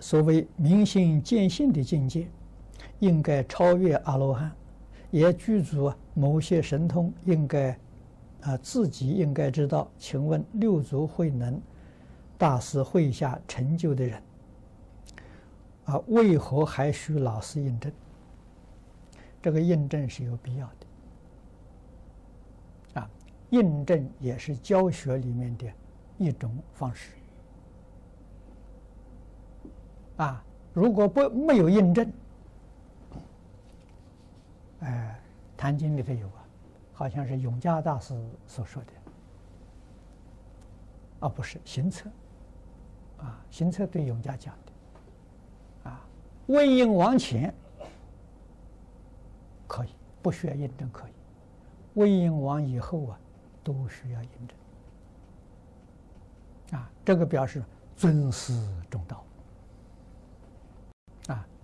所谓明心见性的境界，应该超越阿罗汉，也具足某些神通，应该啊自己应该知道。请问六祖慧能大师会下成就的人啊，为何还需老师印证？这个印证是有必要的啊，印证也是教学里面的一种方式。啊，如果不没有印证，哎，《坛经》里头有啊，好像是永嘉大师所说的，啊，不是行测，啊，行测对永嘉讲的，啊，问应王前可以不需要印证可以，问应王以后啊，都需要印证，啊，这个表示尊师重道。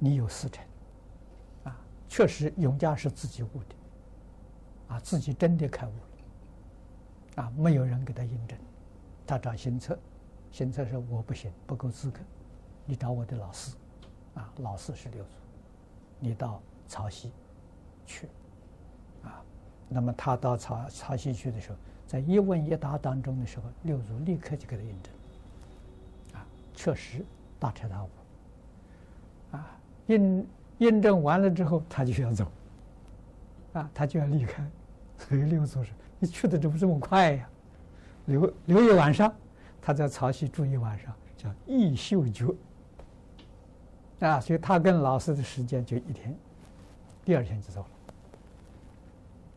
你有四成，啊，确实永嘉是自己悟的，啊，自己真的开悟了，啊，没有人给他印证，他找行策，行策说我不行，不够资格，你找我的老师，啊，老师是六祖，你到曹溪去，啊，那么他到曹曹溪去的时候，在一问一答当中的时候，六祖立刻就给他印证，啊，确实大彻大悟。啊，印印证完了之后，他就要走，啊，他就要离开。所以六祖说：“你去的怎么这么快呀？”留留一晚上，他在曹溪住一晚上，叫一宿觉。啊，所以他跟老师的时间就一天，第二天就走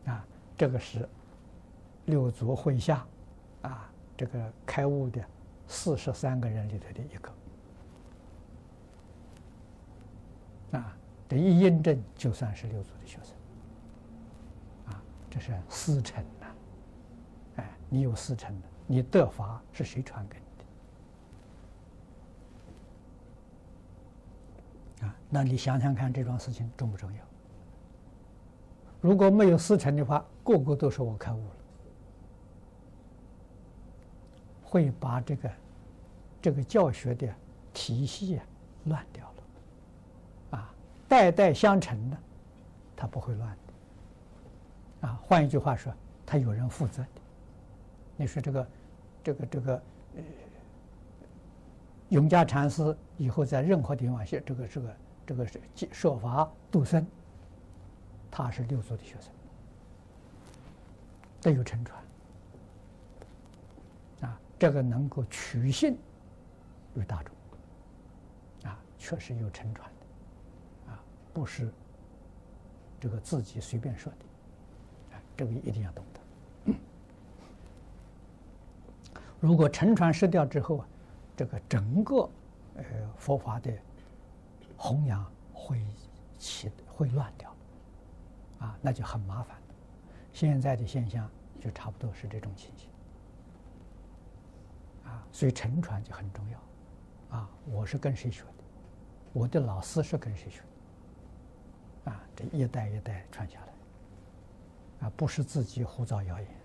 了。啊，这个是六祖会下，啊，这个开悟的四十三个人里头的一个。啊，这一印证就算是六祖的学生，啊，这是师承呐，哎，你有师承的，你得法是谁传给你的？啊，那你想想看，这桩事情重不重要？如果没有师承的话，个个都说我开悟了，会把这个这个教学的体系啊乱掉了。代代相承的，他不会乱的。啊，换一句话说，他有人负责的。你说这个，这个，这个，呃，永嘉禅师以后在任何地方写这个，这个，这个是说法度生，他是六祖的学生，都有承传。啊，这个能够取信于大众，啊，确实有承传。不是这个自己随便说的，啊，这个一定要懂得。如果沉船失掉之后啊，这个整个呃佛法的弘扬会起会乱掉，啊，那就很麻烦。现在的现象就差不多是这种情形，啊，所以沉船就很重要，啊，我是跟谁学的，我的老师是跟谁学的。啊，这一代一代传下来，啊，不是自己胡造谣言。